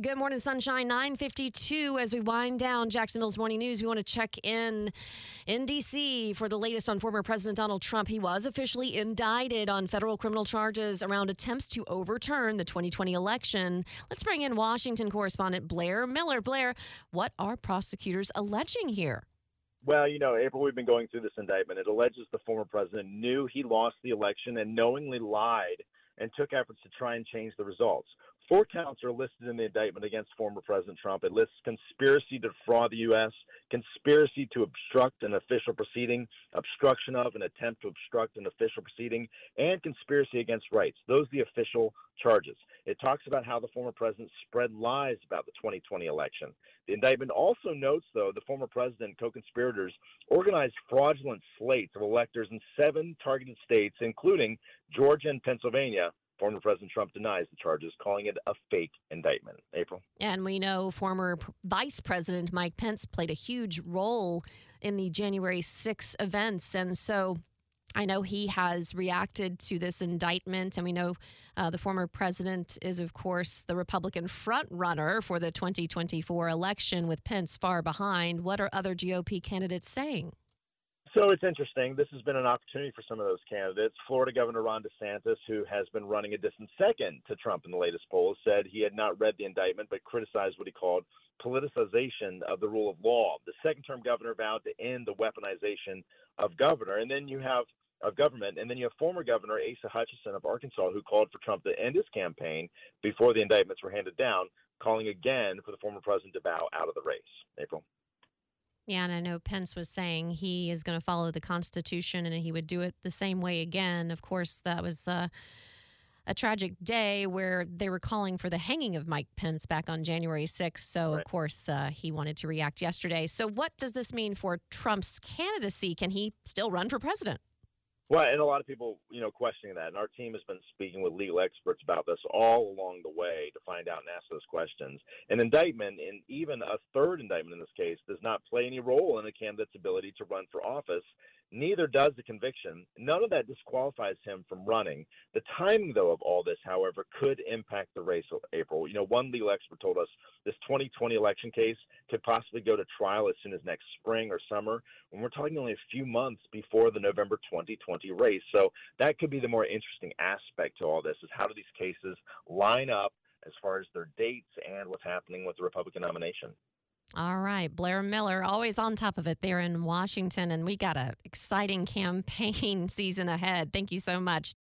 Good morning, sunshine. 952 as we wind down Jacksonville's morning news. We want to check in in D.C. for the latest on former President Donald Trump. He was officially indicted on federal criminal charges around attempts to overturn the 2020 election. Let's bring in Washington correspondent Blair Miller. Blair, what are prosecutors alleging here? Well, you know, April, we've been going through this indictment. It alleges the former president knew he lost the election and knowingly lied and took efforts to try and change the results. Four counts are listed in the indictment against former President Trump. It lists conspiracy to defraud the U.S., conspiracy to obstruct an official proceeding, obstruction of an attempt to obstruct an official proceeding, and conspiracy against rights. Those are the official charges. It talks about how the former president spread lies about the 2020 election. The indictment also notes, though, the former president and co conspirators organized fraudulent slates of electors in seven targeted states, including Georgia and Pennsylvania, Former President Trump denies the charges, calling it a fake indictment. April. And we know former Vice President Mike Pence played a huge role in the January 6 events. And so I know he has reacted to this indictment, and we know uh, the former president is, of course, the Republican frontrunner for the 2024 election, with Pence far behind. What are other GOP candidates saying? So it's interesting. This has been an opportunity for some of those candidates. Florida Governor Ron DeSantis, who has been running a distant second to Trump in the latest polls, said he had not read the indictment but criticized what he called politicization of the rule of law. The second term governor vowed to end the weaponization of governor. And then you have of government. And then you have former Governor Asa Hutchinson of Arkansas, who called for Trump to end his campaign before the indictments were handed down, calling again for the former president to bow out of the race. April. Yeah, and I know Pence was saying he is going to follow the Constitution and he would do it the same way again. Of course, that was uh, a tragic day where they were calling for the hanging of Mike Pence back on January 6th. So, right. of course, uh, he wanted to react yesterday. So, what does this mean for Trump's candidacy? Can he still run for president? Well, and a lot of people, you know, questioning that. And our team has been speaking with legal experts about this all along the way to find out and ask those questions. An indictment, and even a third indictment in this case, does not play any role in a candidate's ability to run for office Neither does the conviction. None of that disqualifies him from running. The timing, though, of all this, however, could impact the race of April. You know, one legal expert told us this 2020 election case could possibly go to trial as soon as next spring or summer, when we're talking only a few months before the November 2020 race. So that could be the more interesting aspect to all this: is how do these cases line up as far as their dates and what's happening with the Republican nomination. All right, Blair Miller, always on top of it there in Washington, and we got an exciting campaign season ahead. Thank you so much.